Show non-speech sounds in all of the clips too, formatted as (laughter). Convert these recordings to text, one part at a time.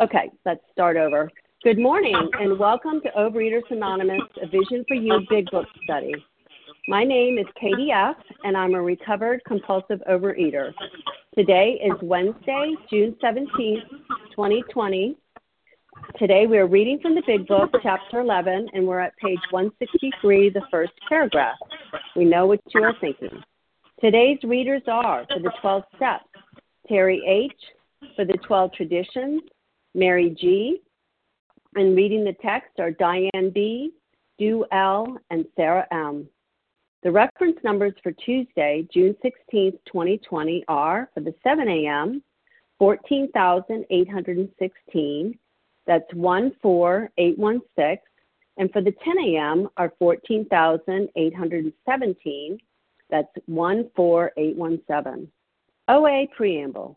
Okay, let's start over. Good morning and welcome to Overeaters Anonymous, a Vision for You Big Book study. My name is Katie F., and I'm a recovered compulsive overeater. Today is Wednesday, June 17th, 2020. Today we are reading from the Big Book, Chapter 11, and we're at page 163, the first paragraph. We know what you are thinking. Today's readers are for the 12 steps Terry H., for the 12 traditions, Mary G., and reading the text are Diane B., Du L., and Sarah M. The reference numbers for Tuesday, June 16, 2020 are for the 7 a.m., 14,816, that's 14816, and for the 10 a.m. are 14,817, that's 14817. OA Preamble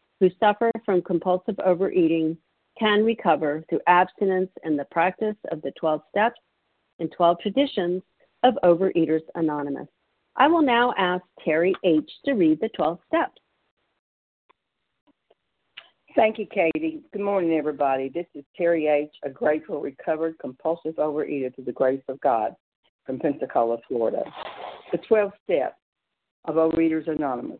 who suffer from compulsive overeating can recover through abstinence and the practice of the 12 steps and 12 traditions of Overeaters Anonymous. I will now ask Terry H. to read the 12 steps. Thank you, Katie. Good morning, everybody. This is Terry H., a grateful, recovered, compulsive overeater to the grace of God from Pensacola, Florida. The 12 steps of Overeaters Anonymous.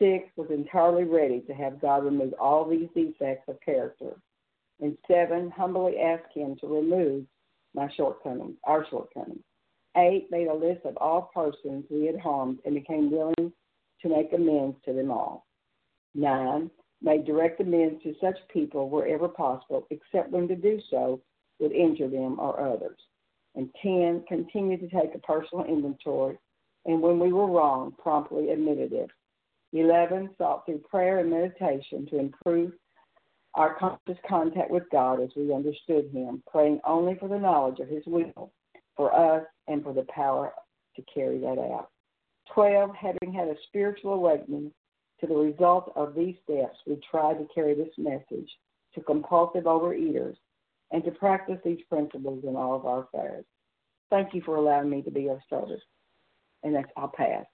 Six, was entirely ready to have God remove all these defects of character. And seven, humbly asked Him to remove my shortcomings, our shortcomings. Eight, made a list of all persons we had harmed and became willing to make amends to them all. Nine, made direct amends to such people wherever possible, except when to do so would injure them or others. And 10, continued to take a personal inventory, and when we were wrong, promptly admitted it. 11, sought through prayer and meditation to improve our conscious contact with God as we understood Him, praying only for the knowledge of His will for us and for the power to carry that out. 12, having had a spiritual awakening, to the result of these steps, we try to carry this message to compulsive overeaters and to practice these principles in all of our affairs. Thank you for allowing me to be of service. And that's, I'll pass.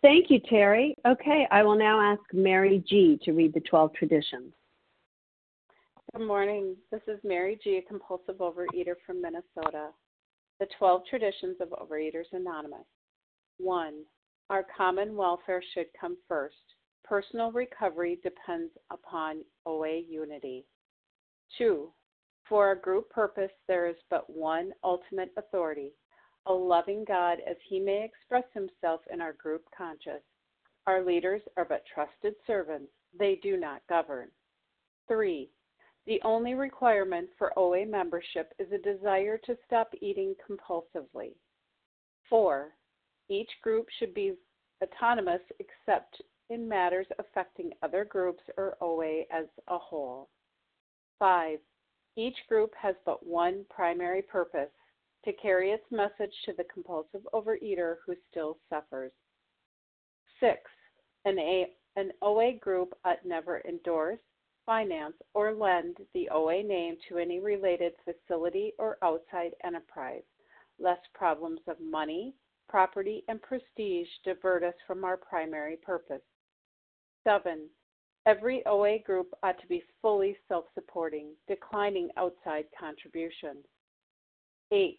Thank you, Terry. Okay, I will now ask Mary G. to read the 12 traditions. Good morning. This is Mary G., a compulsive overeater from Minnesota. The 12 traditions of Overeaters Anonymous. 1. Our common welfare should come first. Personal recovery depends upon OA unity. 2. For our group purpose, there is but one ultimate authority a loving God as he may express himself in our group conscience. Our leaders are but trusted servants, they do not govern. 3. The only requirement for OA membership is a desire to stop eating compulsively. 4. Each group should be autonomous except in matters affecting other groups or OA as a whole. 5. Each group has but one primary purpose to carry its message to the compulsive overeater who still suffers. 6. An, a, an OA group ought never endorse, finance, or lend the OA name to any related facility or outside enterprise, lest problems of money, property, and prestige divert us from our primary purpose. 7. Every OA group ought to be fully self supporting, declining outside contributions. 8.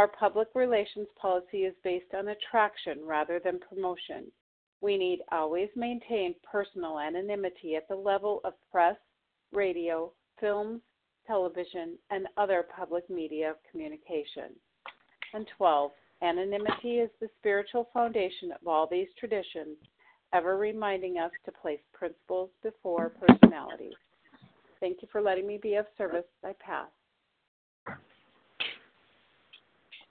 Our public relations policy is based on attraction rather than promotion. We need always maintain personal anonymity at the level of press, radio, films, television, and other public media of communication. And 12. Anonymity is the spiritual foundation of all these traditions, ever reminding us to place principles before personalities. Thank you for letting me be of service. I pass.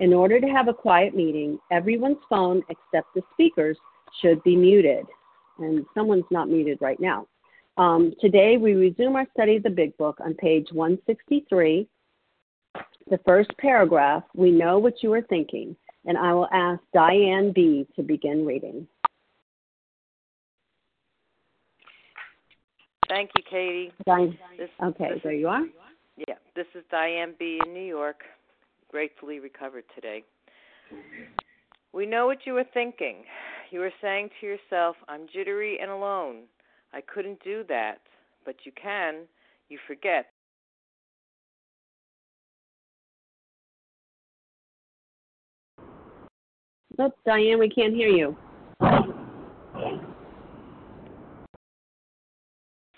In order to have a quiet meeting, everyone's phone except the speaker's should be muted. And someone's not muted right now. Um, today, we resume our study of the Big Book on page 163. The first paragraph, we know what you are thinking and I will ask Diane B. to begin reading. Thank you, Katie. Diane, this, okay, this there is, you are. Yeah, this is Diane B. in New York, gratefully recovered today. We know what you were thinking. You were saying to yourself, I'm jittery and alone. I couldn't do that. But you can. You forget Nope, Diane, we can't hear you.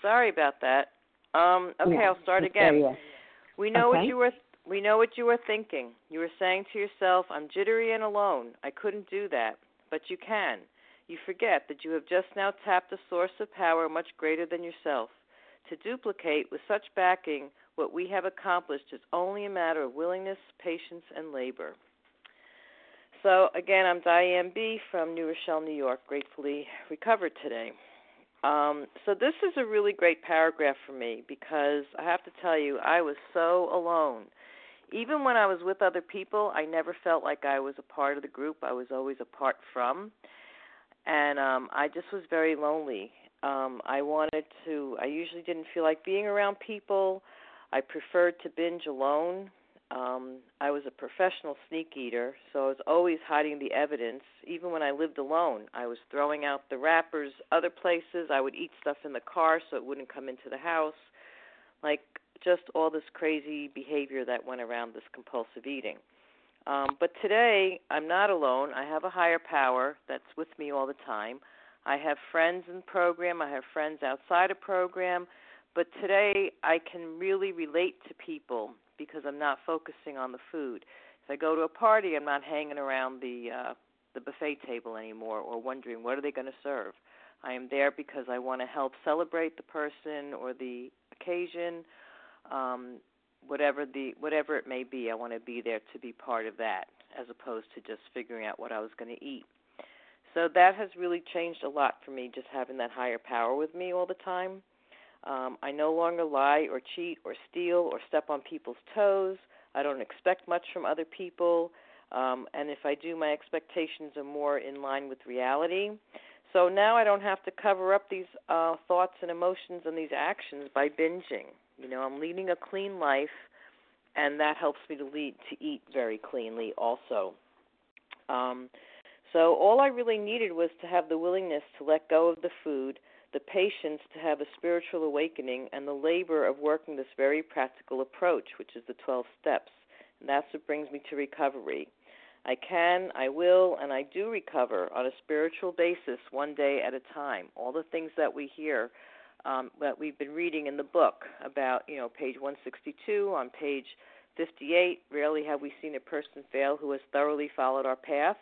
Sorry about that. Um, okay, yeah, I'll start again. We know okay. what you were we know what you were thinking. You were saying to yourself, I'm jittery and alone. I couldn't do that. But you can. You forget that you have just now tapped a source of power much greater than yourself. To duplicate with such backing what we have accomplished is only a matter of willingness, patience, and labor. So, again, I'm Diane B. from New Rochelle, New York, gratefully recovered today. Um, so, this is a really great paragraph for me because I have to tell you, I was so alone. Even when I was with other people, I never felt like I was a part of the group. I was always apart from. And um, I just was very lonely. Um, I wanted to, I usually didn't feel like being around people. I preferred to binge alone um, I was a professional sneak eater, so I was always hiding the evidence. Even when I lived alone, I was throwing out the wrappers other places. I would eat stuff in the car so it wouldn't come into the house. Like just all this crazy behavior that went around this compulsive eating. Um, but today, I'm not alone. I have a higher power that's with me all the time. I have friends in program. I have friends outside of program. But today, I can really relate to people because I'm not focusing on the food. If I go to a party, I'm not hanging around the uh, the buffet table anymore or wondering what are they going to serve. I am there because I want to help celebrate the person or the occasion, um, whatever the whatever it may be. I want to be there to be part of that, as opposed to just figuring out what I was going to eat. So that has really changed a lot for me, just having that higher power with me all the time. Um, I no longer lie or cheat or steal or step on people's toes. I don't expect much from other people. Um, and if I do, my expectations are more in line with reality. So now I don't have to cover up these uh, thoughts and emotions and these actions by binging. You know, I'm leading a clean life, and that helps me to lead to eat very cleanly also. Um, so all I really needed was to have the willingness to let go of the food, the patience to have a spiritual awakening, and the labor of working this very practical approach, which is the 12 steps. And that's what brings me to recovery. I can, I will, and I do recover on a spiritual basis one day at a time. All the things that we hear um, that we've been reading in the book about, you know, page 162, on page 58, rarely have we seen a person fail who has thoroughly followed our path.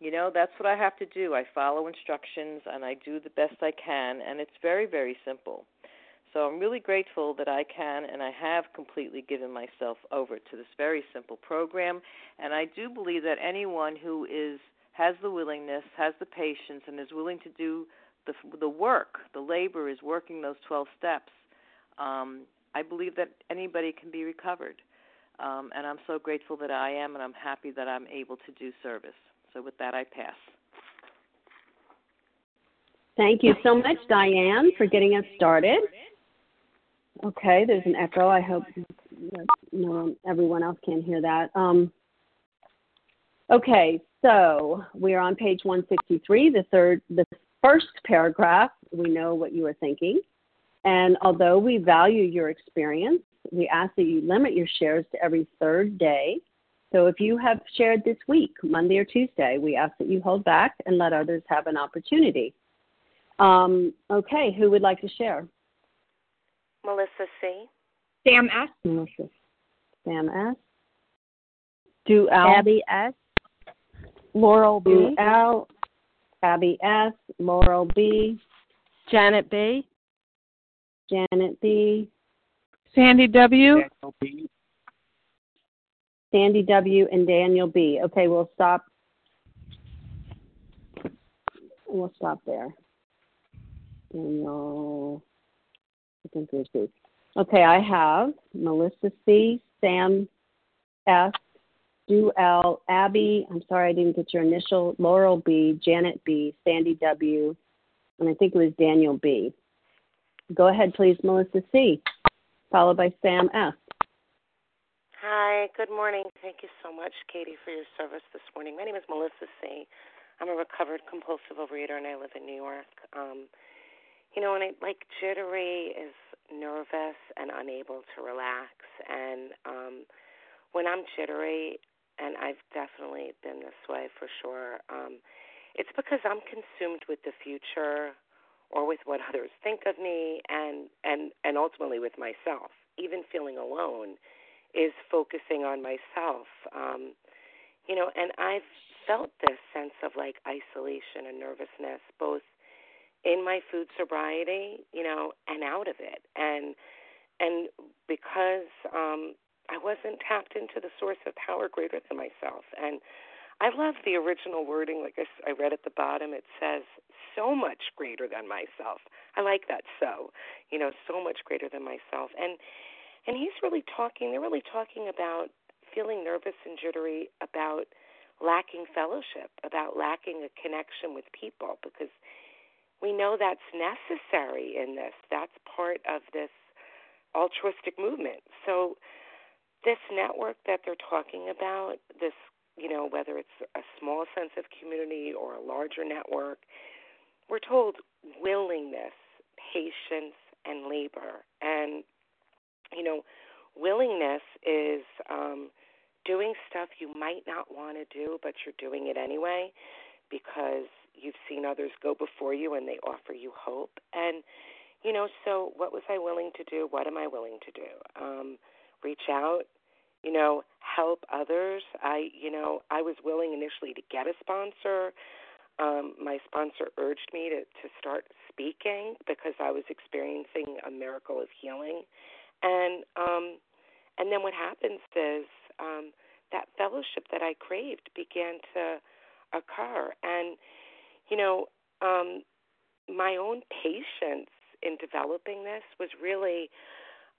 You know, that's what I have to do. I follow instructions and I do the best I can, and it's very, very simple. So I'm really grateful that I can and I have completely given myself over to this very simple program. And I do believe that anyone who is has the willingness, has the patience, and is willing to do the the work, the labor is working those 12 steps. Um, I believe that anybody can be recovered. Um, and I'm so grateful that I am, and I'm happy that I'm able to do service. So with that, I pass. Thank you so much, Diane, for getting us started. Okay, there's an echo. I hope no everyone else can hear that. Um, okay, so we are on page 163, the third, the first paragraph. We know what you are thinking, and although we value your experience, we ask that you limit your shares to every third day. So if you have shared this week, Monday or Tuesday, we ask that you hold back and let others have an opportunity. Um, okay, who would like to share? Melissa C. Sam S. Melissa. Sam S. Do L. Abby S. Laurel B. Do L. Abby S. Laurel B. Janet B. Janet B. Sandy W. Sandy W. and Daniel B. Okay, we'll stop. We'll stop there. Daniel. I think there's two. Okay, I have Melissa C, Sam S, Sue L, Abby. I'm sorry I didn't get your initial. Laurel B, Janet B, Sandy W, and I think it was Daniel B. Go ahead, please, Melissa C, followed by Sam S. Hi, good morning. Thank you so much, Katie, for your service this morning. My name is Melissa C. I'm a recovered compulsive overeater and I live in New York. Um, you know, and I like jittery is nervous and unable to relax. And um, when I'm jittery, and I've definitely been this way for sure, um, it's because I'm consumed with the future or with what others think of me, and and and ultimately with myself. Even feeling alone is focusing on myself. Um, you know, and I've felt this sense of like isolation and nervousness both in my food sobriety, you know, and out of it. And and because um I wasn't tapped into the source of power greater than myself. And I love the original wording, like I, I read at the bottom. It says, so much greater than myself. I like that so, you know, so much greater than myself. And and he's really talking, they're really talking about feeling nervous and jittery about lacking fellowship, about lacking a connection with people because we know that's necessary in this. That's part of this altruistic movement. So, this network that they're talking about, this, you know, whether it's a small sense of community or a larger network, we're told willingness, patience, and labor. And, you know, willingness is um, doing stuff you might not want to do, but you're doing it anyway because you've seen others go before you and they offer you hope. And, you know, so what was I willing to do? What am I willing to do? Um, reach out, you know, help others. I, you know, I was willing initially to get a sponsor. Um, my sponsor urged me to, to start speaking because I was experiencing a miracle of healing. And um, and then what happens is um, that fellowship that I craved began to occur. And you know, um, my own patience in developing this was really,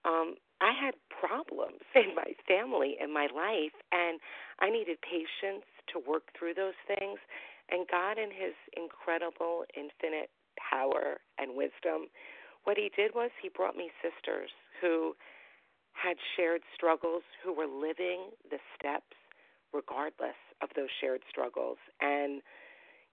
um, I had problems (laughs) in my family and my life and I needed patience to work through those things. And God in his incredible infinite power and wisdom what he did was he brought me sisters who had shared struggles who were living the steps regardless of those shared struggles. And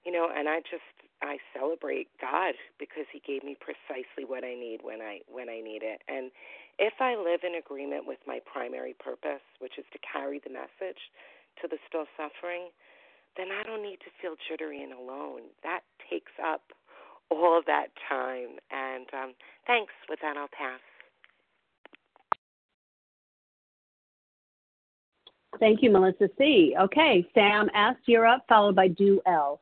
you know and I just I celebrate God because He gave me precisely what I need when I when I need it. And if I live in agreement with my primary purpose, which is to carry the message to the still suffering, then I don't need to feel jittery and alone. That takes up all that time. And um, thanks. With that, I'll pass. Thank you, Melissa C. Okay, Sam S., you're up, followed by Do L.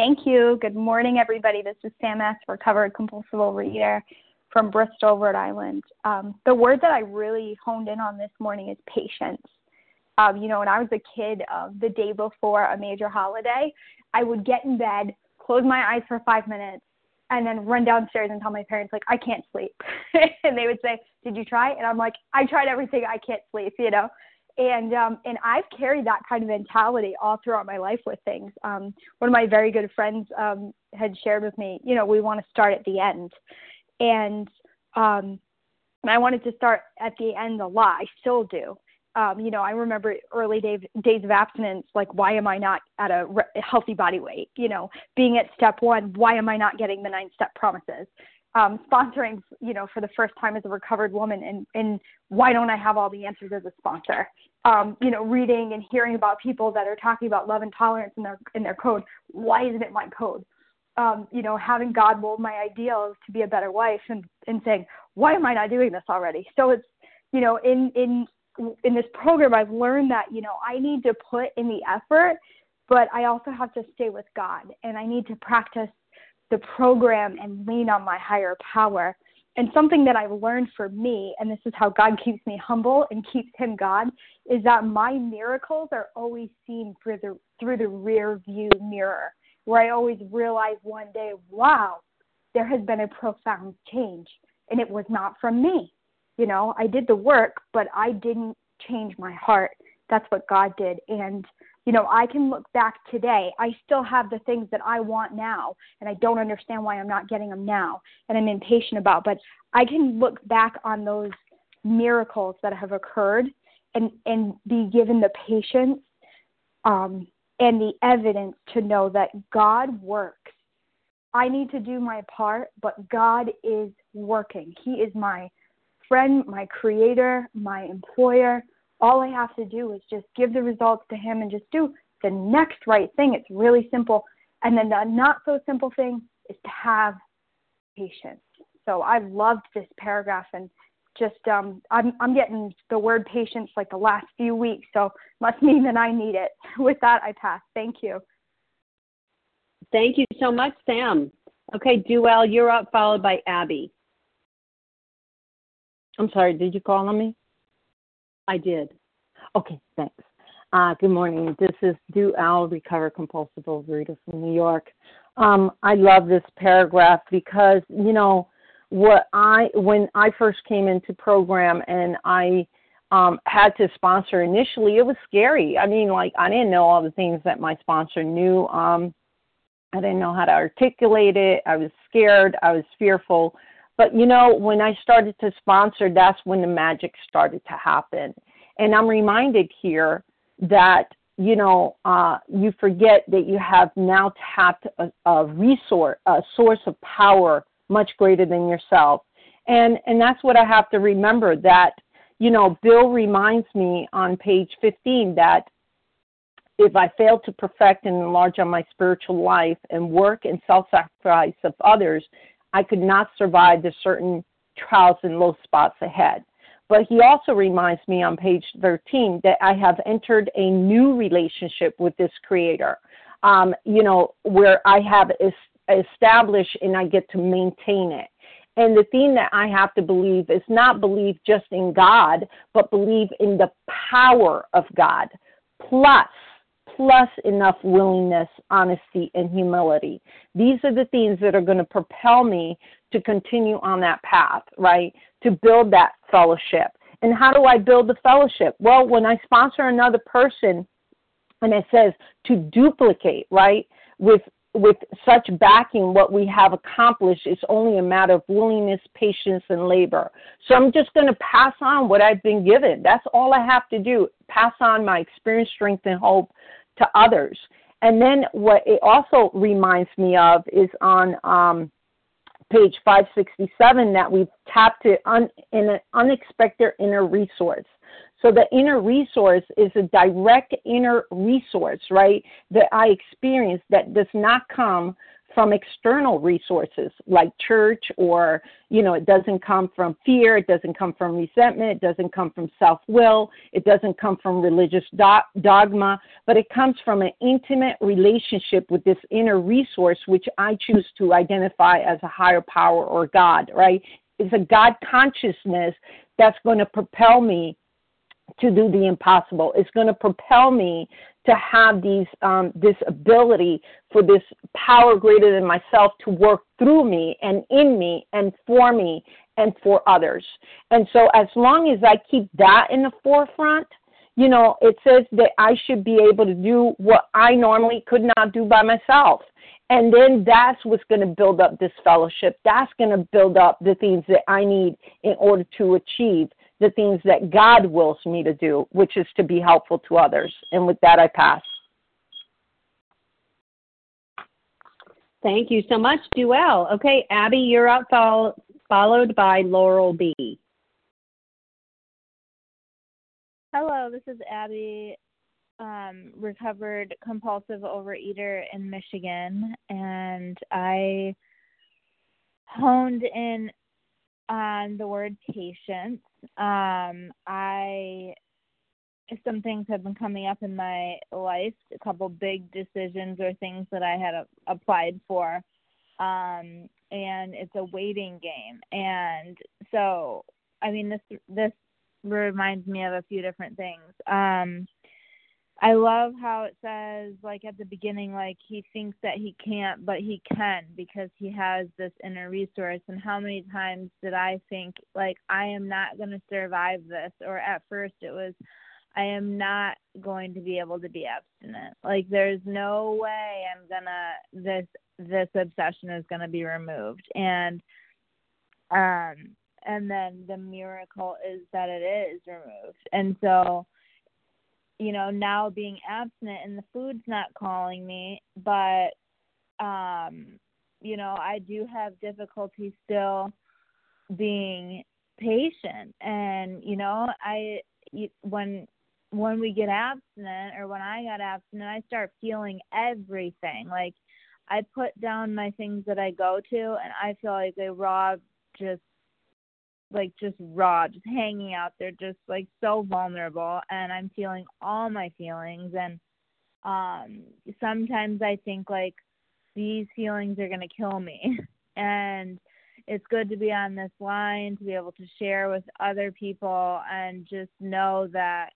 Thank you. Good morning, everybody. This is Sam S., recovered compulsive overeater from Bristol, Rhode Island. Um, the word that I really honed in on this morning is patience. Um, you know, when I was a kid, uh, the day before a major holiday, I would get in bed, close my eyes for five minutes, and then run downstairs and tell my parents, like, I can't sleep. (laughs) and they would say, Did you try? And I'm like, I tried everything. I can't sleep, you know? And um and I've carried that kind of mentality all throughout my life with things. Um one of my very good friends um had shared with me, you know, we want to start at the end. And um I wanted to start at the end a lot. I still do. Um, you know, I remember early days days of abstinence, like why am I not at a re- healthy body weight? You know, being at step one, why am I not getting the nine step promises? um, sponsoring, you know, for the first time as a recovered woman, and and why don't I have all the answers as a sponsor? Um, you know, reading and hearing about people that are talking about love and tolerance in their in their code. Why isn't it my code? Um, you know, having God mold my ideals to be a better wife, and and saying, why am I not doing this already? So it's, you know, in in in this program, I've learned that you know I need to put in the effort, but I also have to stay with God, and I need to practice the program and lean on my higher power. And something that I've learned for me, and this is how God keeps me humble and keeps him God, is that my miracles are always seen through the through the rear view mirror, where I always realize one day, wow, there has been a profound change. And it was not from me. You know, I did the work, but I didn't change my heart. That's what God did. And you know, I can look back today. I still have the things that I want now, and I don't understand why I'm not getting them now, and I'm impatient about. But I can look back on those miracles that have occurred and and be given the patience um, and the evidence to know that God works. I need to do my part, but God is working. He is my friend, my creator, my employer, all I have to do is just give the results to him and just do the next right thing. It's really simple. And then the not so simple thing is to have patience. So I've loved this paragraph and just um I'm I'm getting the word patience like the last few weeks, so must mean that I need it. (laughs) With that I pass. Thank you. Thank you so much, Sam. Okay, Duell, you're up, followed by Abby. I'm sorry, did you call on me? I did. Okay, thanks. Uh, good morning. This is Do Al, Recover Compulsive Overeater from New York. Um, I love this paragraph because, you know, what I when I first came into program and I um, had to sponsor initially, it was scary. I mean, like I didn't know all the things that my sponsor knew. Um, I didn't know how to articulate it. I was scared. I was fearful. But you know, when I started to sponsor, that's when the magic started to happen. And I'm reminded here that you know uh, you forget that you have now tapped a, a resource, a source of power much greater than yourself. And and that's what I have to remember. That you know, Bill reminds me on page 15 that if I fail to perfect and enlarge on my spiritual life and work and self sacrifice of others, I could not survive the certain trials and low spots ahead. But he also reminds me on page 13 that I have entered a new relationship with this creator, um, you know, where I have es- established and I get to maintain it. And the thing that I have to believe is not believe just in God, but believe in the power of God, plus, plus enough willingness, honesty, and humility. These are the things that are going to propel me to continue on that path, right? To build that fellowship. And how do I build the fellowship? Well, when I sponsor another person and it says to duplicate, right, with with such backing, what we have accomplished is only a matter of willingness, patience, and labor. So I'm just going to pass on what I've been given. That's all I have to do. Pass on my experience, strength, and hope to others. And then what it also reminds me of is on um, page 567 that we've tapped it in an unexpected inner resource. So the inner resource is a direct inner resource, right, that I experience that does not come from external resources like church or you know it doesn't come from fear it doesn't come from resentment it doesn't come from self-will it doesn't come from religious do- dogma but it comes from an intimate relationship with this inner resource which i choose to identify as a higher power or god right it's a god consciousness that's going to propel me to do the impossible. It's going to propel me to have these um, this ability for this power greater than myself to work through me and in me and for me and for others. And so, as long as I keep that in the forefront, you know, it says that I should be able to do what I normally could not do by myself. And then that's what's going to build up this fellowship. That's going to build up the things that I need in order to achieve the things that God wills me to do, which is to be helpful to others. And with that, I pass. Thank you so much, Duell. Okay, Abby, you're up, followed by Laurel B. Hello, this is Abby, um, recovered compulsive overeater in Michigan, and I honed in on the word patience. Um, I some things have been coming up in my life, a couple big decisions or things that I had a, applied for. Um, and it's a waiting game. And so, I mean, this this reminds me of a few different things. Um, I love how it says, like at the beginning, like he thinks that he can't, but he can because he has this inner resource. And how many times did I think, like, I am not going to survive this? Or at first it was, I am not going to be able to be abstinent. Like, there's no way I'm gonna, this, this obsession is going to be removed. And, um, and then the miracle is that it is removed. And so, you know, now being abstinent and the food's not calling me, but um, you know, I do have difficulty still being patient and you know, I when when we get abstinent or when I got abstinent, I start feeling everything. Like I put down my things that I go to and I feel like a raw just like just raw, just hanging out there, just like so vulnerable. And I'm feeling all my feelings. And um, sometimes I think like these feelings are going to kill me. (laughs) and it's good to be on this line to be able to share with other people and just know that,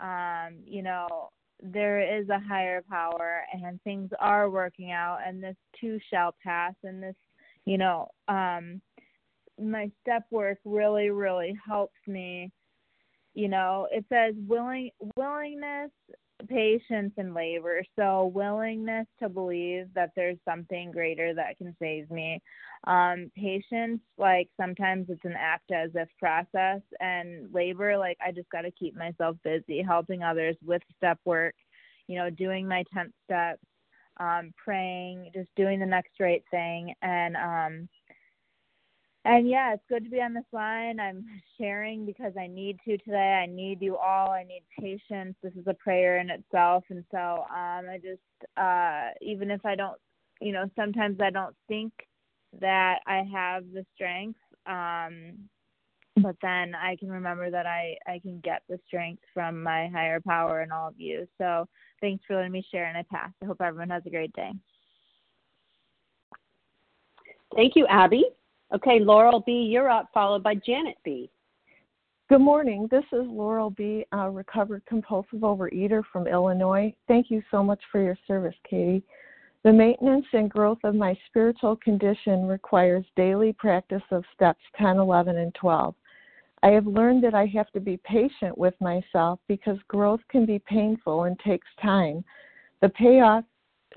um, you know, there is a higher power and things are working out and this too shall pass and this, you know, um, my step work really really helps me you know it says willing willingness patience and labor. So willingness to believe that there's something greater that can save me. Um patience like sometimes it's an act as if process and labor like i just got to keep myself busy helping others with step work you know doing my 10 steps um praying just doing the next right thing and um and yeah, it's good to be on this line. I'm sharing because I need to today. I need you all. I need patience. This is a prayer in itself. And so um I just uh even if I don't you know, sometimes I don't think that I have the strength. Um but then I can remember that I I can get the strength from my higher power and all of you. So thanks for letting me share and I pass. I hope everyone has a great day. Thank you, Abby. Okay, Laurel B., you're up, followed by Janet B. Good morning. This is Laurel B., a recovered compulsive overeater from Illinois. Thank you so much for your service, Katie. The maintenance and growth of my spiritual condition requires daily practice of steps 10, 11, and 12. I have learned that I have to be patient with myself because growth can be painful and takes time. The payoff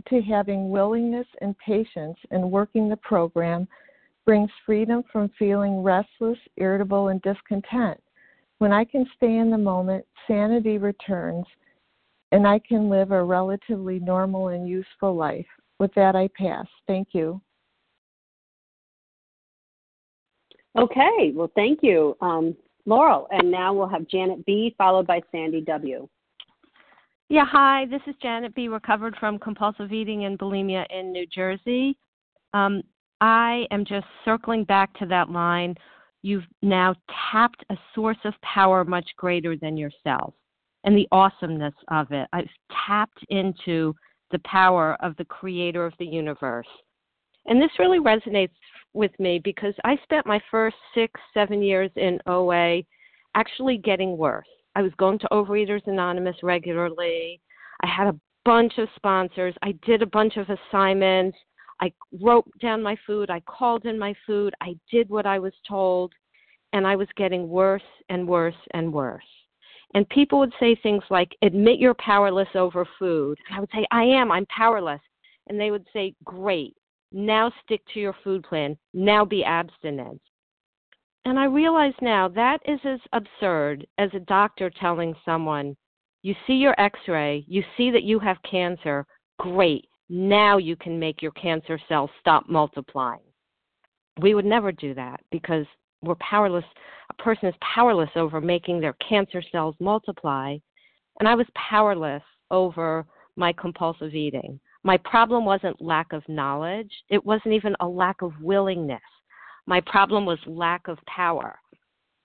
to having willingness and patience in working the program brings freedom from feeling restless, irritable, and discontent. When I can stay in the moment, sanity returns and I can live a relatively normal and useful life. With that, I pass. Thank you. Okay, well, thank you, um, Laurel. And now we'll have Janet B, followed by Sandy W. Yeah, hi, this is Janet B, recovered from compulsive eating and bulimia in New Jersey. Um, I am just circling back to that line. You've now tapped a source of power much greater than yourself and the awesomeness of it. I've tapped into the power of the creator of the universe. And this really resonates with me because I spent my first six, seven years in OA actually getting worse. I was going to Overeaters Anonymous regularly. I had a bunch of sponsors. I did a bunch of assignments. I wrote down my food. I called in my food. I did what I was told. And I was getting worse and worse and worse. And people would say things like, admit you're powerless over food. And I would say, I am. I'm powerless. And they would say, great. Now stick to your food plan. Now be abstinent. And I realize now that is as absurd as a doctor telling someone, you see your x ray, you see that you have cancer, great. Now you can make your cancer cells stop multiplying. We would never do that because we're powerless. A person is powerless over making their cancer cells multiply. And I was powerless over my compulsive eating. My problem wasn't lack of knowledge, it wasn't even a lack of willingness. My problem was lack of power.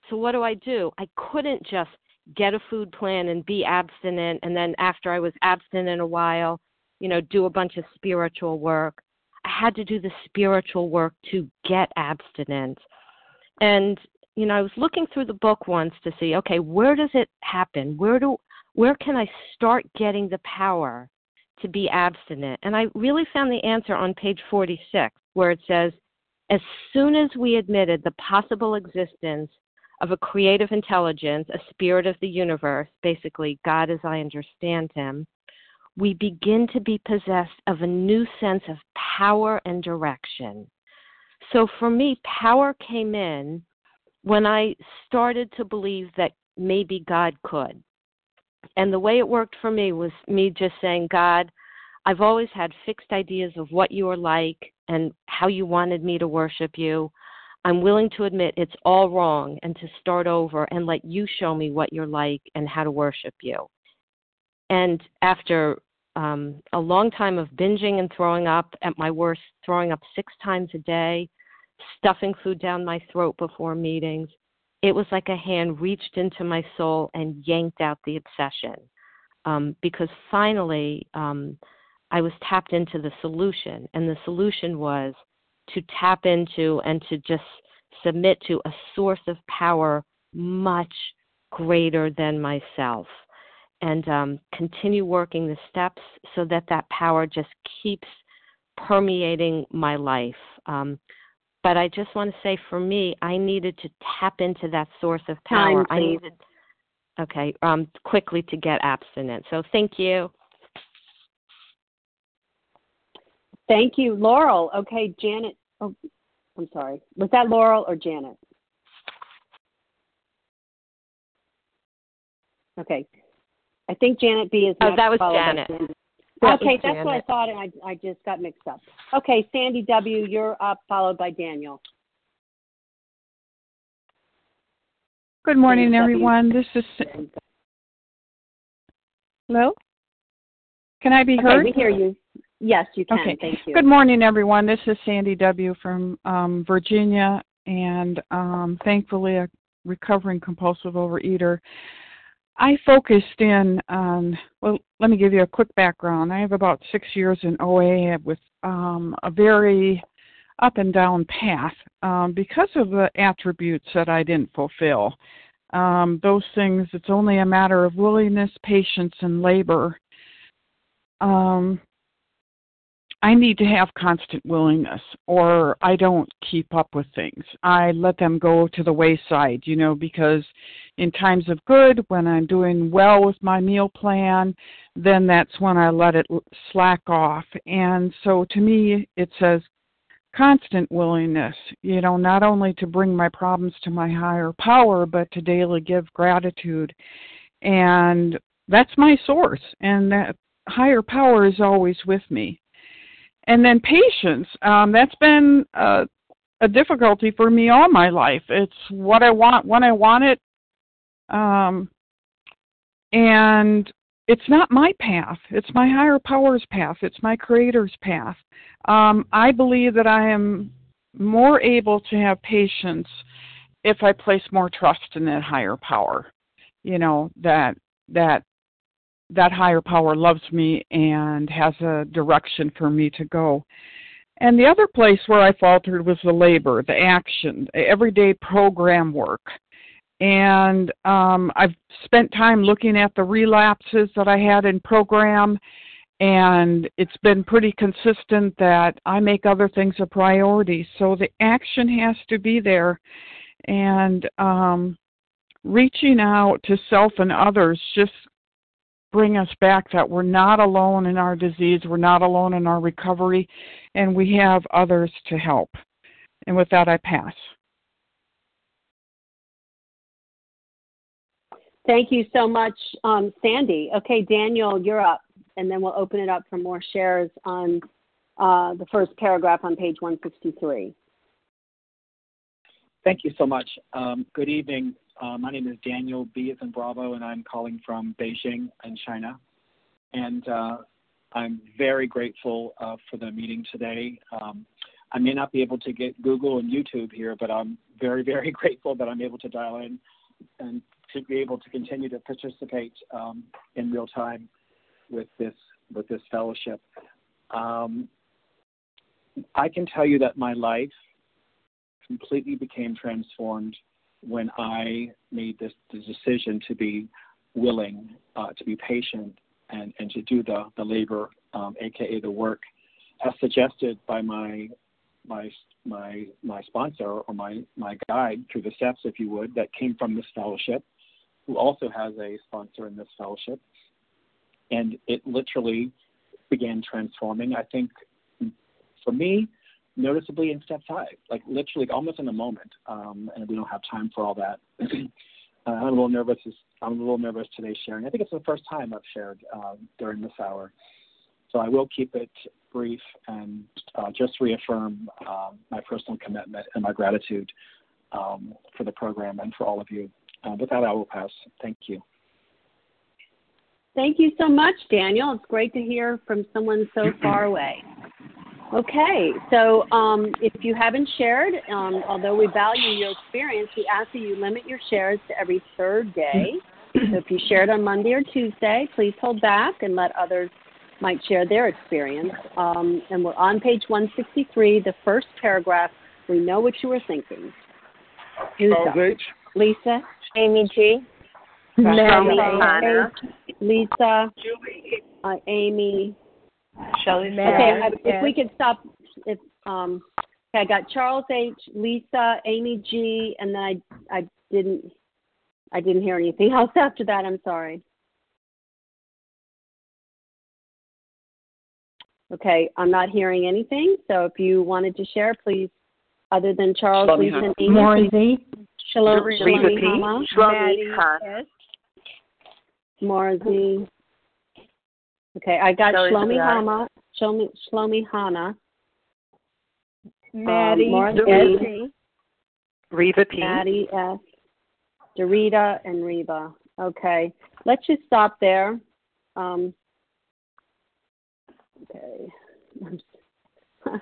So, what do I do? I couldn't just get a food plan and be abstinent, and then after I was abstinent a while, you know, do a bunch of spiritual work. I had to do the spiritual work to get abstinent. And, you know, I was looking through the book once to see, okay, where does it happen? Where do where can I start getting the power to be abstinent? And I really found the answer on page 46, where it says, as soon as we admitted the possible existence of a creative intelligence, a spirit of the universe, basically God as I understand him, we begin to be possessed of a new sense of power and direction. So for me, power came in when I started to believe that maybe God could. And the way it worked for me was me just saying, God, I've always had fixed ideas of what you are like and how you wanted me to worship you. I'm willing to admit it's all wrong and to start over and let you show me what you're like and how to worship you. And after um, a long time of binging and throwing up, at my worst, throwing up six times a day, stuffing food down my throat before meetings, it was like a hand reached into my soul and yanked out the obsession. Um, because finally, um, I was tapped into the solution, and the solution was to tap into and to just submit to a source of power much greater than myself and um, continue working the steps so that that power just keeps permeating my life. Um, but I just want to say for me, I needed to tap into that source of power. Time, I needed, okay, um, quickly to get abstinent. So thank you. Thank you, Laurel. Okay, Janet. Oh, I'm sorry. Was that Laurel or Janet? Okay. I think Janet B is. Oh, that was Janet. That okay, was that's Janet. what I thought, and I I just got mixed up. Okay, Sandy W, you're up, followed by Daniel. Good morning, Sandy everyone. W. This is. Hello. Can I be okay, heard? we hear you. Yes, you can. Okay. Thank you. Good morning, everyone. This is Sandy W. from um, Virginia, and um, thankfully a recovering compulsive overeater. I focused in on, well, let me give you a quick background. I have about six years in OA with um, a very up and down path um, because of the attributes that I didn't fulfill. um, those things, it's only a matter of willingness, patience, and labor. Um, I need to have constant willingness, or I don't keep up with things. I let them go to the wayside, you know, because in times of good, when I'm doing well with my meal plan, then that's when I let it slack off. And so to me, it says constant willingness, you know, not only to bring my problems to my higher power, but to daily give gratitude. And that's my source, and that higher power is always with me and then patience. Um, that's been a, a difficulty for me all my life. It's what I want when I want it, um, and it's not my path. It's my higher power's path. It's my Creator's path. Um, I believe that I am more able to have patience if I place more trust in that higher power. You know that that that higher power loves me and has a direction for me to go. And the other place where I faltered was the labor, the action, everyday program work. And um, I've spent time looking at the relapses that I had in program, and it's been pretty consistent that I make other things a priority. So the action has to be there. And um, reaching out to self and others just bring us back that we're not alone in our disease, we're not alone in our recovery, and we have others to help. And with that, I pass. Thank you so much, um, Sandy. Okay, Daniel, you're up, and then we'll open it up for more shares on uh, the first paragraph on page 163. Thank you so much. Um, good evening. Uh, my name is Daniel B. as in Bravo, and I'm calling from Beijing in China. And uh, I'm very grateful uh, for the meeting today. Um, I may not be able to get Google and YouTube here, but I'm very, very (laughs) grateful that I'm able to dial in and to be able to continue to participate um, in real time with this with this fellowship. Um, I can tell you that my life completely became transformed when I made this, decision to be willing, uh, to be patient, and, and to do the, the labor, um, aka the work, as suggested by my my my my sponsor or my my guide through the steps, if you would, that came from this fellowship, who also has a sponsor in this fellowship, and it literally began transforming. I think for me, noticeably in step five, like literally almost in a moment. Um, and we don't have time for all that. (clears throat) uh, I'm a little nervous. I'm a little nervous today sharing. I think it's the first time I've shared uh, during this hour. So I will keep it brief and uh, just reaffirm um, my personal commitment and my gratitude um, for the program and for all of you. Uh, with that, I will pass. Thank you. Thank you so much, Daniel. It's great to hear from someone so far (clears throat) away. Okay, so um, if you haven't shared, um, although we value your experience, we ask that you limit your shares to every third day. So if you shared on Monday or Tuesday, please hold back and let others might share their experience. Um, and we're on page 163, the first paragraph. We know what you were thinking. Who's Lisa. Lisa. Amy G. Mary. Lisa. Uh, Amy. Shelly. Okay, I, if we could stop. If um, okay, I got Charles H, Lisa, Amy G, and then I I didn't I didn't hear anything (laughs) else after that. I'm sorry. Okay, I'm not hearing anything. So if you wanted to share, please, other than Charles, Shlomi Lisa, and Amy, More Z. Shalom, Reva Shalom, P. Hama, Shlomi Khan. Marzi. Okay, I got Shelley Shlomi Zadar. Hama, Shlomi, Shlomi Hana, Maddie um, Martha Dorothy. Reva P. Maddie S, Dorita, and Reba. Okay, let's just stop there. Um, okay, I'm, (laughs)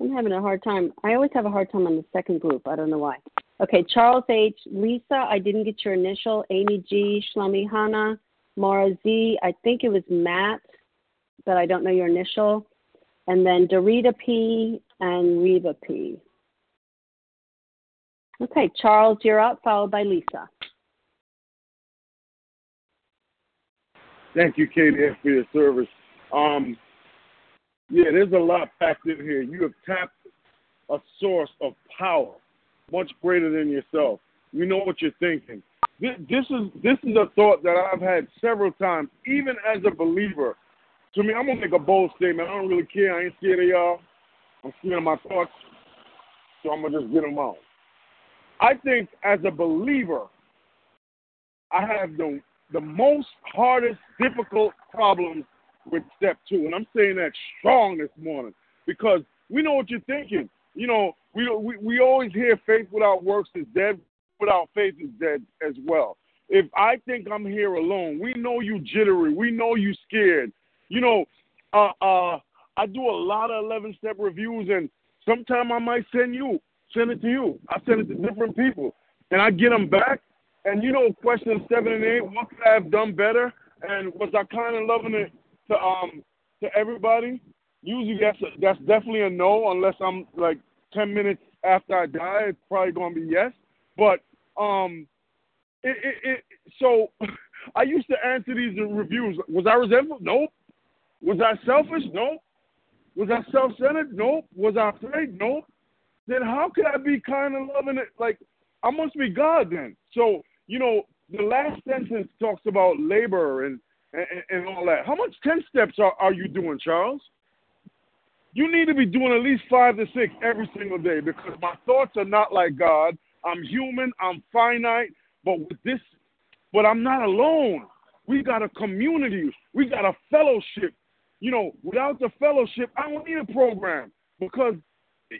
I'm having a hard time. I always have a hard time on the second group. I don't know why. Okay, Charles H, Lisa, I didn't get your initial. Amy G, Shlomi Hana, Mara Z, I think it was Matt, but I don't know your initial. And then Dorita P and Reva P. Okay, Charles, you're up, followed by Lisa. Thank you, KDF, for your service. Um, yeah, there's a lot packed in here. You have tapped a source of power much greater than yourself. You know what you're thinking. This, is this is a thought that I've had several times, even as a believer. To me, I'm gonna make a bold statement. I don't really care. I ain't scared of y'all. I'm scared of my thoughts, so I'm gonna just get them out. I think as a believer, I have the the most hardest, difficult problems with step two, and I'm saying that strong this morning because we know what you're thinking. You know, we we we always hear faith without works is dead. Without faith is dead as well. If I think I'm here alone, we know you jittery. We know you scared. You know, uh, uh, I do a lot of 11 step reviews, and sometimes I might send you, send it to you. I send it to different people, and I get them back. And you know, question seven and eight, what could I have done better? And was I kind of loving it to um to everybody? Usually that's a, that's definitely a no, unless I'm like ten minutes after I die. It's probably gonna be yes. But um, it, it, it so (laughs) I used to answer these reviews. Was I resentful? Nope. Was I selfish? Nope. Was I self-centered? Nope. Was I afraid? Nope. Then how could I be kind of loving it? Like I must be God then. So you know, the last sentence talks about labor and and, and all that. How much ten steps are, are you doing, Charles? You need to be doing at least five to six every single day because my thoughts are not like God. I'm human. I'm finite. But with this, but I'm not alone. We got a community. We got a fellowship. You know, without the fellowship, I don't need a program because,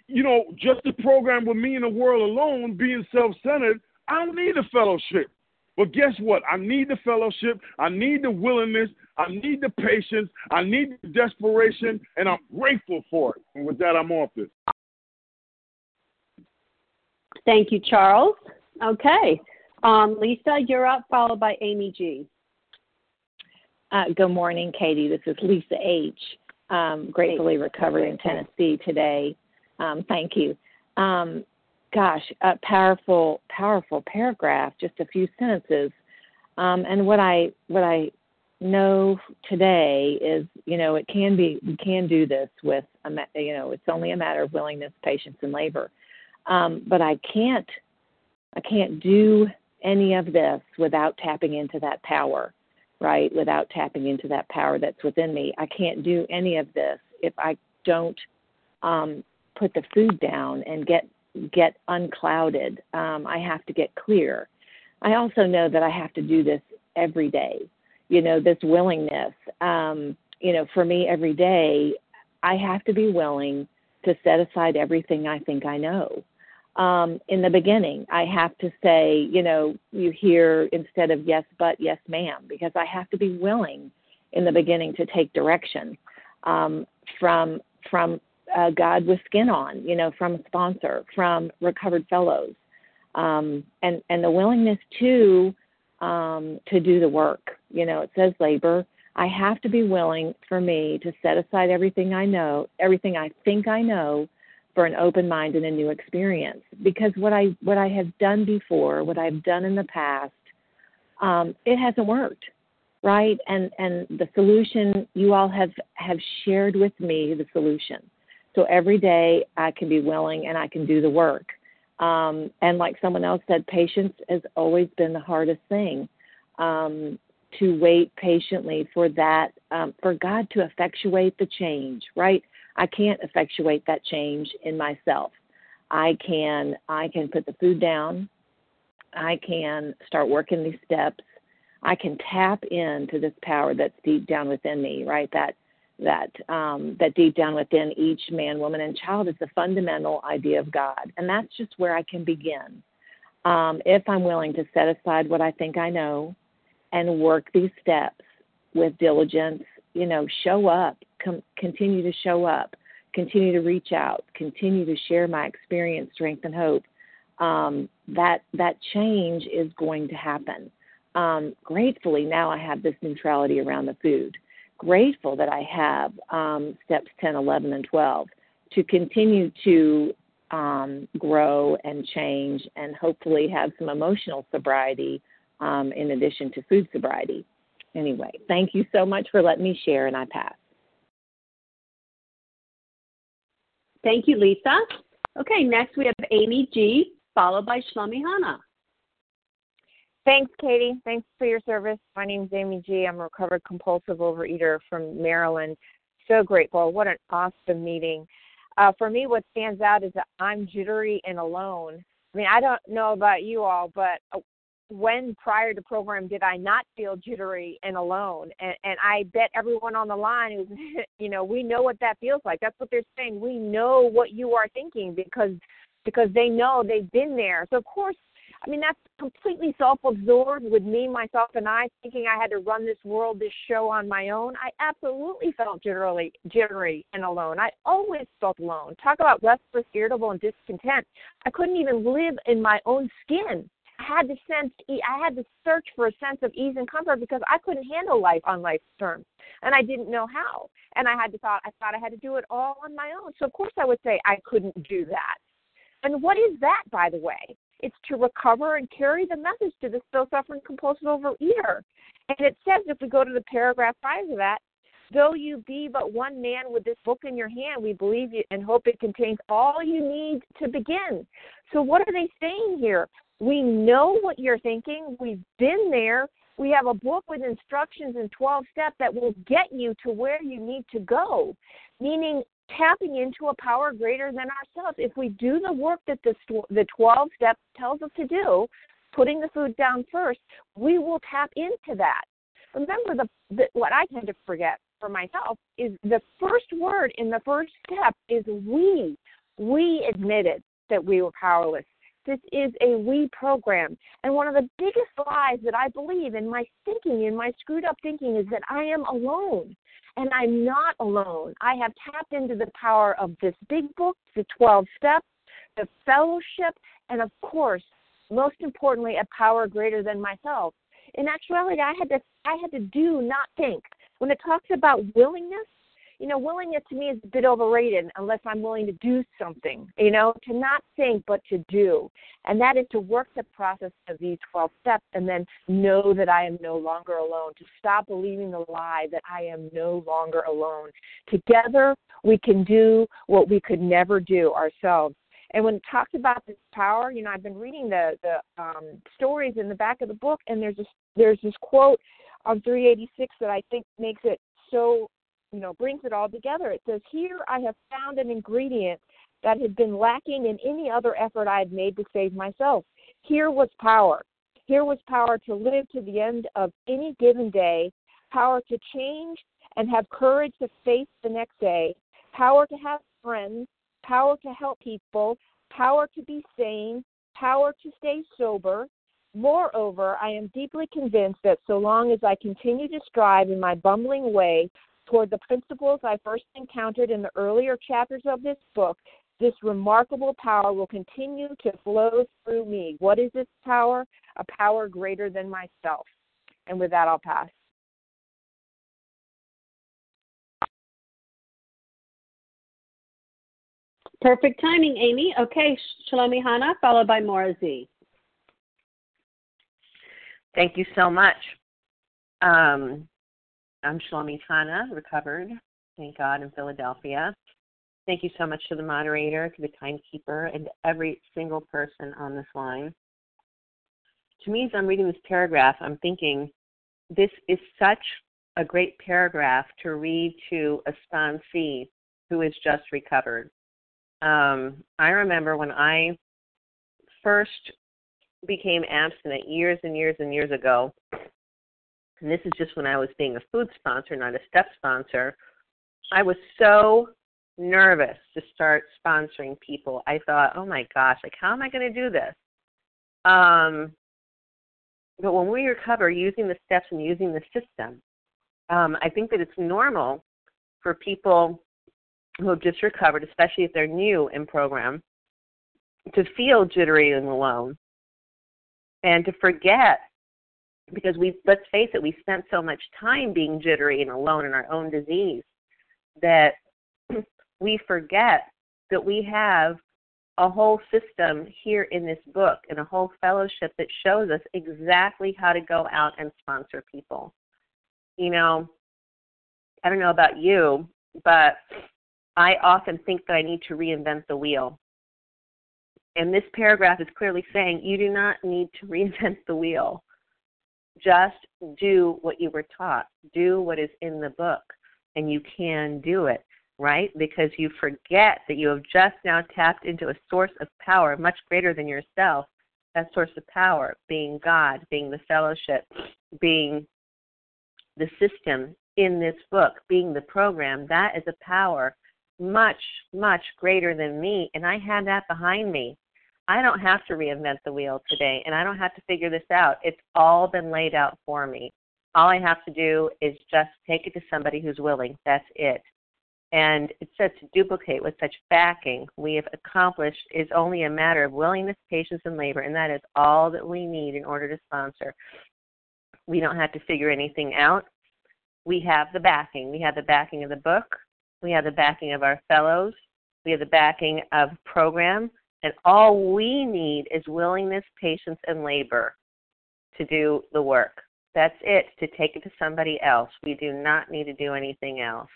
you know, just the program with me in the world alone, being self-centered, I don't need a fellowship. But guess what? I need the fellowship. I need the willingness. I need the patience. I need the desperation, and I'm grateful for it. And with that, I'm off this. Thank you, Charles. Okay. Um, Lisa, you're up, followed by Amy G. Uh, good morning, Katie. This is Lisa H. Um, gratefully recovered in Tennessee today. Um, thank you. Um, gosh, a powerful, powerful paragraph, just a few sentences. Um, and what I what I know today is, you know, it can be we can do this with, a, you know, it's only a matter of willingness, patience, and labor. Um, but I can't I can't do any of this without tapping into that power, right? Without tapping into that power that's within me. I can't do any of this if I don't um, put the food down and get get unclouded. Um, I have to get clear. I also know that I have to do this every day. You know, this willingness. Um, you know, for me, every day, I have to be willing to set aside everything I think I know. Um, in the beginning, I have to say, you know, you hear instead of yes, but yes, ma'am, because I have to be willing in the beginning to take direction um, from from uh, God with skin on, you know, from a sponsor, from recovered fellows, um, and and the willingness to um, to do the work. You know, it says labor. I have to be willing for me to set aside everything I know, everything I think I know, for an open mind and a new experience. Because what I what I have done before, what I've done in the past, um, it hasn't worked, right? And and the solution you all have have shared with me the solution. So every day I can be willing and I can do the work. Um, and like someone else said, patience has always been the hardest thing. Um, to wait patiently for that, um, for God to effectuate the change, right? I can't effectuate that change in myself. I can I can put the food down. I can start working these steps. I can tap into this power that's deep down within me, right? That that um, that deep down within each man, woman, and child is the fundamental idea of God, and that's just where I can begin. Um, if I'm willing to set aside what I think I know and work these steps with diligence, you know, show up, com- continue to show up, continue to reach out, continue to share my experience, strength, and hope. Um, that that change is going to happen. Um, gratefully, now I have this neutrality around the food grateful that I have um, steps 10, 11, and 12 to continue to um, grow and change and hopefully have some emotional sobriety um, in addition to food sobriety. anyway, thank you so much for letting me share, and I pass. Thank you, Lisa. Okay, next we have Amy G, followed by Shlomi Hana. Thanks, Katie. Thanks for your service. My name is Amy G. I'm a recovered compulsive overeater from Maryland. So grateful. What an awesome meeting. Uh, for me, what stands out is that I'm jittery and alone. I mean, I don't know about you all, but when prior to program did I not feel jittery and alone? And, and I bet everyone on the line is, (laughs) you know, we know what that feels like. That's what they're saying. We know what you are thinking because because they know they've been there. So of course, I mean that's completely self-absorbed with me, myself, and I thinking I had to run this world, this show on my own. I absolutely felt jittery, jittery and alone. I always felt alone. Talk about restless, irritable, and discontent. I couldn't even live in my own skin I had to sense, I had to search for a sense of ease and comfort because I couldn't handle life on life's terms, and I didn't know how. And I had to thought, I thought I had to do it all on my own. So of course I would say I couldn't do that. And what is that, by the way? It's to recover and carry the message to the still suffering compulsive overeater. And it says, if we go to the paragraph five of that, though you be but one man with this book in your hand, we believe you and hope it contains all you need to begin. So, what are they saying here? We know what you're thinking. We've been there. We have a book with instructions and 12 steps that will get you to where you need to go, meaning tapping into a power greater than ourselves. If we do the work that the, the 12 steps tells us to do, putting the food down first, we will tap into that. Remember, the, the what I tend to forget for myself is the first word in the first step is we. We admitted that we were powerless. This is a we program. And one of the biggest lies that I believe in my thinking, in my screwed up thinking, is that I am alone. And I'm not alone. I have tapped into the power of this big book, the 12 steps, the fellowship, and of course, most importantly, a power greater than myself. In actuality, I had to I had to do, not think. When it talks about willingness, you know, willingness to me is a bit overrated unless I'm willing to do something, you know, to not think but to do. And that is to work the process of these 12 steps and then know that I am no longer alone, to stop believing the lie that I am no longer alone. Together, we can do what we could never do ourselves. And when it talks about this power, you know, I've been reading the the um, stories in the back of the book, and there's this there's this quote on 386 that I think makes it so you know brings it all together. It says, "Here I have found an ingredient that had been lacking in any other effort I had made to save myself. Here was power. Here was power to live to the end of any given day, power to change and have courage to face the next day, power to have friends, power to help people, power to be sane, power to stay sober. Moreover, I am deeply convinced that so long as I continue to strive in my bumbling way toward the principles I first encountered in the earlier chapters of this book, this remarkable power will continue to flow through me. What is this power? A power greater than myself. And with that, I'll pass. Perfect timing, Amy. Okay, Shlomi Hana, followed by Maura Z. Thank you so much. Um, I'm Shlomi Hana, recovered, thank God, in Philadelphia. Thank you so much to the moderator, to the timekeeper, and every single person on this line. To me, as I'm reading this paragraph, I'm thinking this is such a great paragraph to read to a sponsee who has just recovered. Um, I remember when I first became abstinent years and years and years ago, and this is just when I was being a food sponsor, not a step sponsor, I was so nervous to start sponsoring people. I thought, oh my gosh, like how am I going to do this? Um, but when we recover using the steps and using the system, um, I think that it's normal for people who have just recovered, especially if they're new in program, to feel jittery and alone and to forget because we let's face it, we spent so much time being jittery and alone in our own disease that (clears throat) we forget that we have a whole system here in this book and a whole fellowship that shows us exactly how to go out and sponsor people. You know, I don't know about you, but I often think that I need to reinvent the wheel. And this paragraph is clearly saying you do not need to (laughs) reinvent the wheel. Just do what you were taught, do what is in the book, and you can do it, right? Because you forget that you have just now tapped into a source of power much greater than yourself. That source of power being God, being the fellowship, being the system in this book, being the program. That is a power much, much greater than me. And I had that behind me. I don't have to reinvent the wheel today, and I don't have to figure this out. It's all been laid out for me. All I have to do is just take it to somebody who's willing. That's it. And it says to duplicate with such backing we have accomplished is only a matter of willingness, patience, and labor, and that is all that we need in order to sponsor. We don't have to figure anything out. We have the backing. We have the backing of the book. We have the backing of our fellows. We have the backing of program. And all we need is willingness, patience, and labor to do the work. That's it, to take it to somebody else. We do not need to do anything else.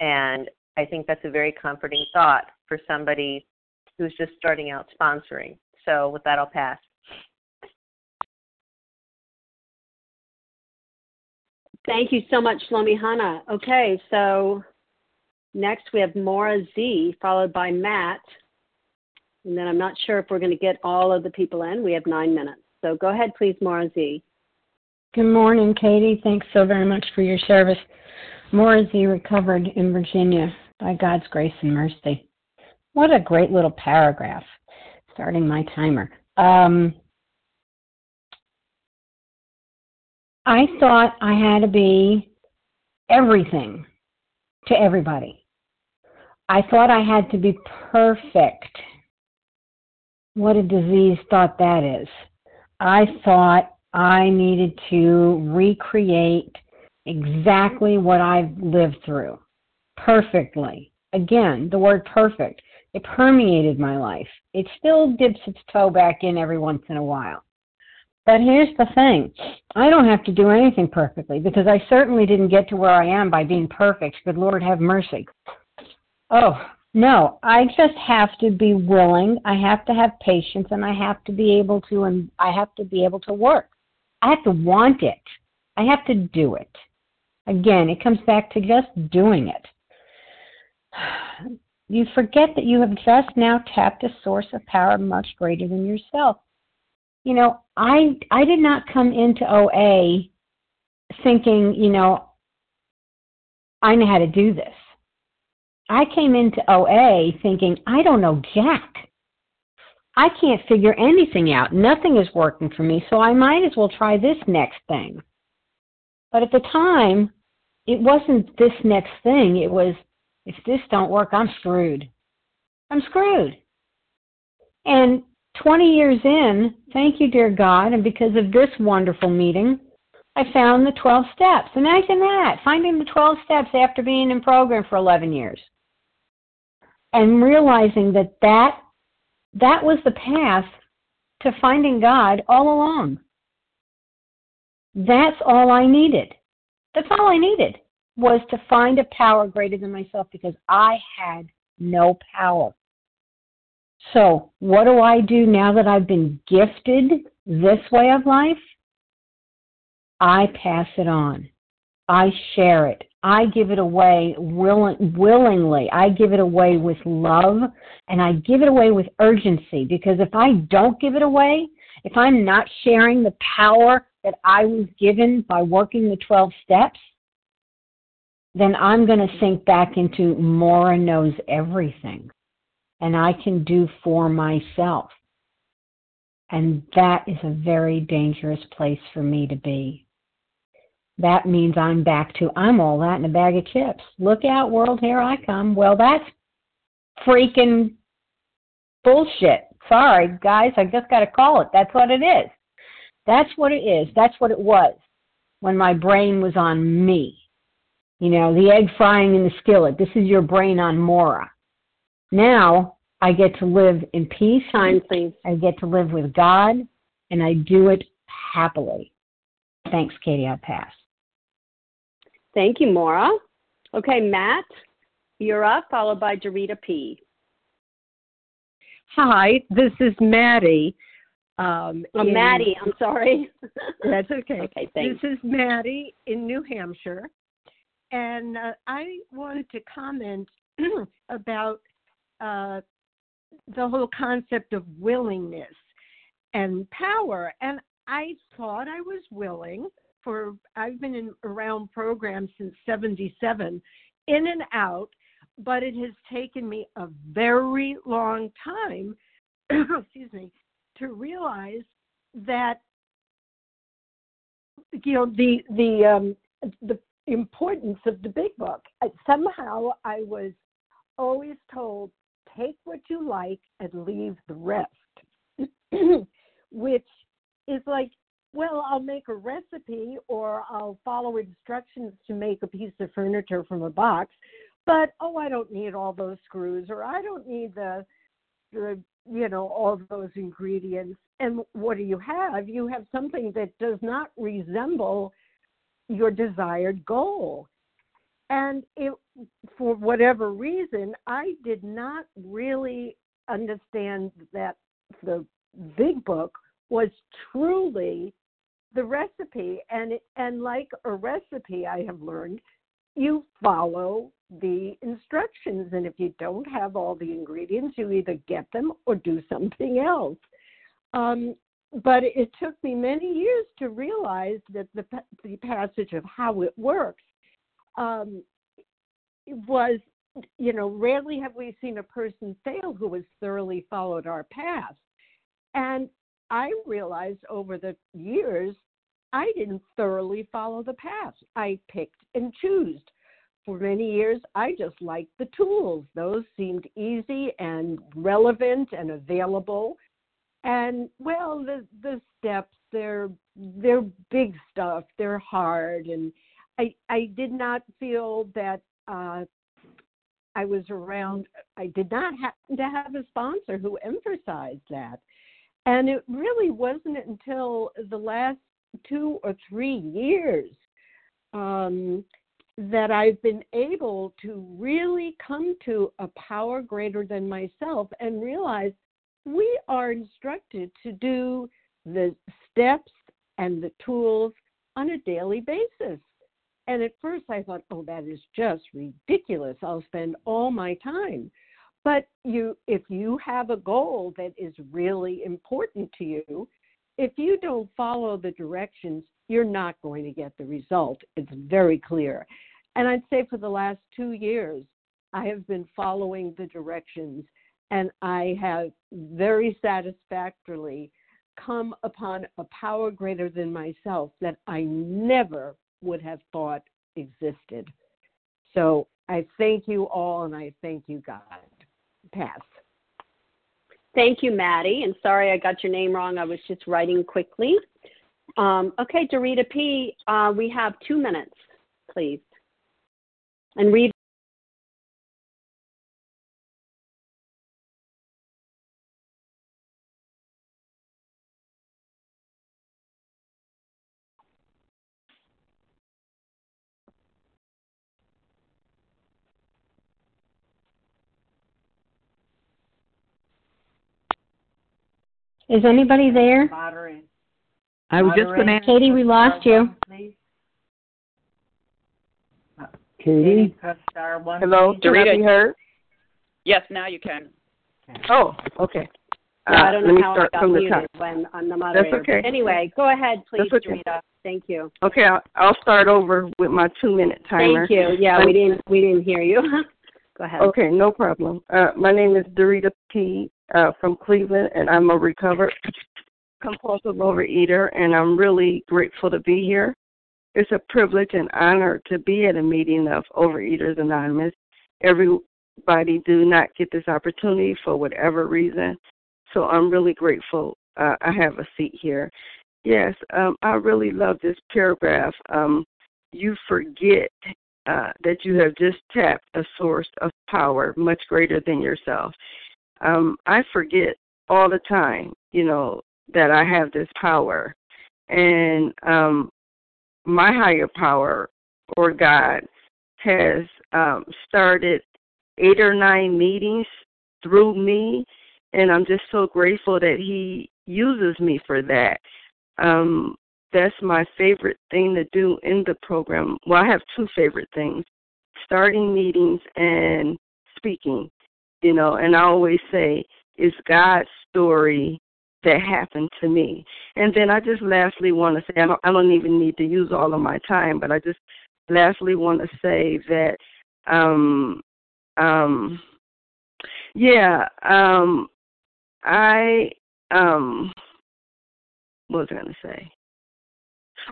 And I think that's a very comforting thought for somebody who's just starting out sponsoring. So with that, I'll pass. Thank you so much, Shlomi Hana. Okay, so next we have Maura Z, followed by Matt. And then I'm not sure if we're going to get all of the people in. We have nine minutes. So go ahead, please, Maura Z. Good morning, Katie. Thanks so very much for your service. Maura Z recovered in Virginia by God's grace and mercy. What a great little paragraph. Starting my timer. Um, I thought I had to be everything to everybody. I thought I had to be perfect. What a disease thought that is. I thought I needed to recreate exactly what I've lived through perfectly. Again, the word perfect. It permeated my life. It still dips its toe back in every once in a while. But here's the thing I don't have to do anything perfectly because I certainly didn't get to where I am by being perfect. Good Lord, have mercy. Oh, no, I just have to be willing. I have to have patience and I have to be able to and I have to be able to work. I have to want it. I have to do it. Again, it comes back to just doing it. (sighs) You forget that you have just now tapped a source of power much greater than yourself. You know, I I did not come into OA thinking, you know, I know how to do this. I came into OA thinking, I don't know Jack. I can't figure anything out. Nothing is working for me, so I might as well try this next thing. But at the time, it wasn't this next thing. It was, if this don't work, I'm screwed. I'm screwed. And 20 years in, thank you, dear God, and because of this wonderful meeting, I found the 12 steps. Imagine that, finding the 12 steps after being in program for 11 years and realizing that that that was the path to finding God all along. That's all I needed. That's all I needed was to find a power greater than myself because I had no power. So, what do I do now that I've been gifted this way of life? I pass it on. I share it. I give it away will, willingly. I give it away with love and I give it away with urgency because if I don't give it away, if I'm not sharing the power that I was given by working the 12 steps, then I'm going to sink back into Maura knows everything and I can do for myself. And that is a very dangerous place for me to be that means I'm back to I'm all that in a bag of chips. Look out, world, here I come. Well, that's freaking bullshit. Sorry, guys, I just got to call it. That's what it is. That's what it is. That's what it was when my brain was on me. You know, the egg frying in the skillet. This is your brain on Maura. Now I get to live in peace. Please. I get to live with God, and I do it happily. Thanks, Katie. I'll pass. Thank you, Maura. Okay, Matt, you're up, followed by Dorita P. Hi, this is Maddie. Um, oh, in, Maddie, I'm sorry. (laughs) that's okay. Okay, thanks. This is Maddie in New Hampshire. And uh, I wanted to comment (clears throat) about uh, the whole concept of willingness and power. And I thought I was willing for, I've been in, around programs since 77, in and out, but it has taken me a very long time, (clears throat) excuse me, to realize that you know the the um the importance of the big book. Somehow I was always told take what you like and leave the rest, (clears throat) which is like, well, I'll make a recipe or I'll follow instructions to make a piece of furniture from a box, but oh, I don't need all those screws or I don't need the, the you know, all those ingredients. And what do you have? You have something that does not resemble your desired goal. And it, for whatever reason, I did not really understand that the big book was truly the recipe. And and like a recipe, I have learned, you follow the instructions. And if you don't have all the ingredients, you either get them or do something else. Um, but it took me many years to realize that the, the passage of how it works um, was, you know, rarely have we seen a person fail who has thoroughly followed our path. And I realized over the years, I didn't thoroughly follow the path. I picked and chose. For many years, I just liked the tools. Those seemed easy and relevant and available and well the the steps they're they're big stuff they're hard and i i did not feel that uh i was around i did not happen to have a sponsor who emphasized that and it really wasn't until the last two or three years um that I've been able to really come to a power greater than myself and realize we are instructed to do the steps and the tools on a daily basis. And at first I thought, oh, that is just ridiculous. I'll spend all my time. But you if you have a goal that is really important to you, if you don't follow the directions, you're not going to get the result. It's very clear. And I'd say for the last two years, I have been following the directions and I have very satisfactorily come upon a power greater than myself that I never would have thought existed. So I thank you all and I thank you, God. Pass. Thank you, Maddie. And sorry I got your name wrong. I was just writing quickly. Um, okay, Dorita P., uh, we have two minutes, please. And read Is anybody there? Moderate. I was just going to. ask. Katie, we lost you. Katie, press star one. Hello, please. can I heard? Yes, now you can. Oh, okay. Yeah, I Uh, don't let know me how I start got from the muted top. when I'm the moderator. okay. Anyway, go ahead, please, That's okay. Dorita. Thank you. Okay, I'll, I'll start over with my two-minute timer. Thank you. Yeah, My- we didn't we didn't hear you. (laughs) go ahead. Okay, no problem. Uh, my name is Dorita P. Uh, from Cleveland, and I'm a recovered compulsive overeater, and I'm really grateful to be here. It's a privilege and honor to be at a meeting of Overeaters Anonymous. Everybody do not get this opportunity for whatever reason, so I'm really grateful. Uh, I have a seat here. Yes, um, I really love this paragraph. Um, you forget uh, that you have just tapped a source of power much greater than yourself. Um, I forget all the time, you know, that I have this power. And um, my higher power or God has um, started eight or nine meetings through me, and I'm just so grateful that He uses me for that. Um, that's my favorite thing to do in the program. Well, I have two favorite things starting meetings and speaking, you know, and I always say, it's God's story that happened to me. And then I just lastly want to say, I don't, I don't even need to use all of my time, but I just lastly want to say that, um, um, yeah, um, I, um, what was I to say?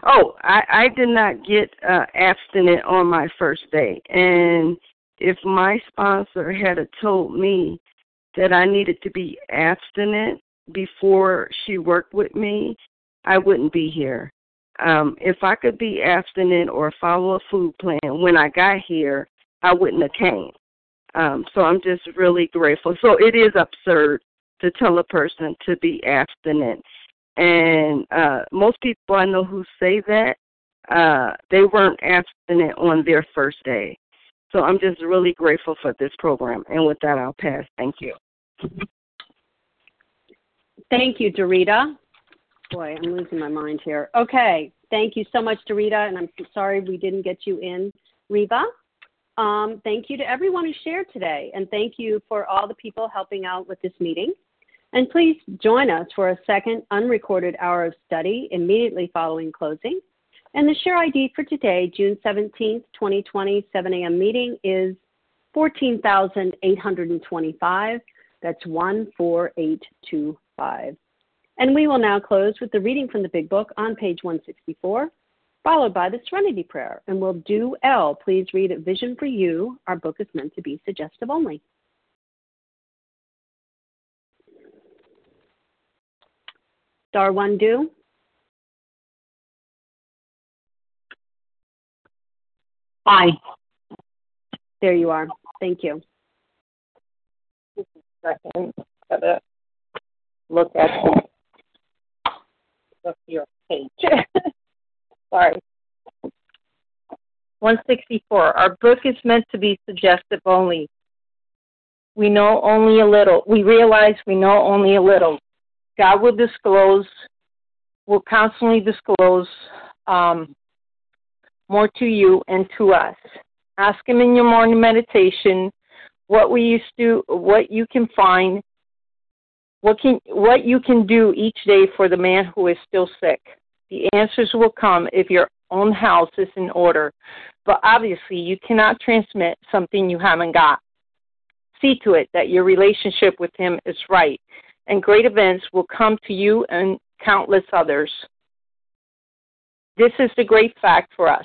Oh, I, I did not get uh, abstinent on my first day. And if my sponsor had told me that I needed to be abstinent before she worked with me, I wouldn't be here. Um, if I could be abstinent or follow a food plan when I got here, I wouldn't have came. Um, so I'm just really grateful. So it is absurd to tell a person to be abstinent. And uh, most people I know who say that, uh, they weren't abstinent on their first day. So I'm just really grateful for this program. And with that, I'll pass. Thank you. Thank you, Dorita. Boy, I'm losing my mind here. Okay. Thank you so much, Dorita. And I'm sorry we didn't get you in, Reva. Um, thank you to everyone who shared today. And thank you for all the people helping out with this meeting. And please join us for a second unrecorded hour of study immediately following closing. And the share ID for today, June 17th, 2020, 7 a.m. meeting is 14,825. That's 14825. And we will now close with the reading from the Big Book on page 164, followed by the Serenity Prayer. And we'll do L. Please read a Vision for You. Our book is meant to be suggestive only. Star one do. Aye. There you are. Thank you. Second, gotta look at look your page. (laughs) Sorry. 164. Our book is meant to be suggestive only. We know only a little. We realize we know only a little. God will disclose, will constantly disclose um, more to you and to us. Ask Him in your morning meditation what we used to, what you can find, what can what you can do each day for the man who is still sick. The answers will come if your own house is in order, but obviously you cannot transmit something you haven't got. See to it that your relationship with him is right, and great events will come to you and countless others. This is the great fact for us.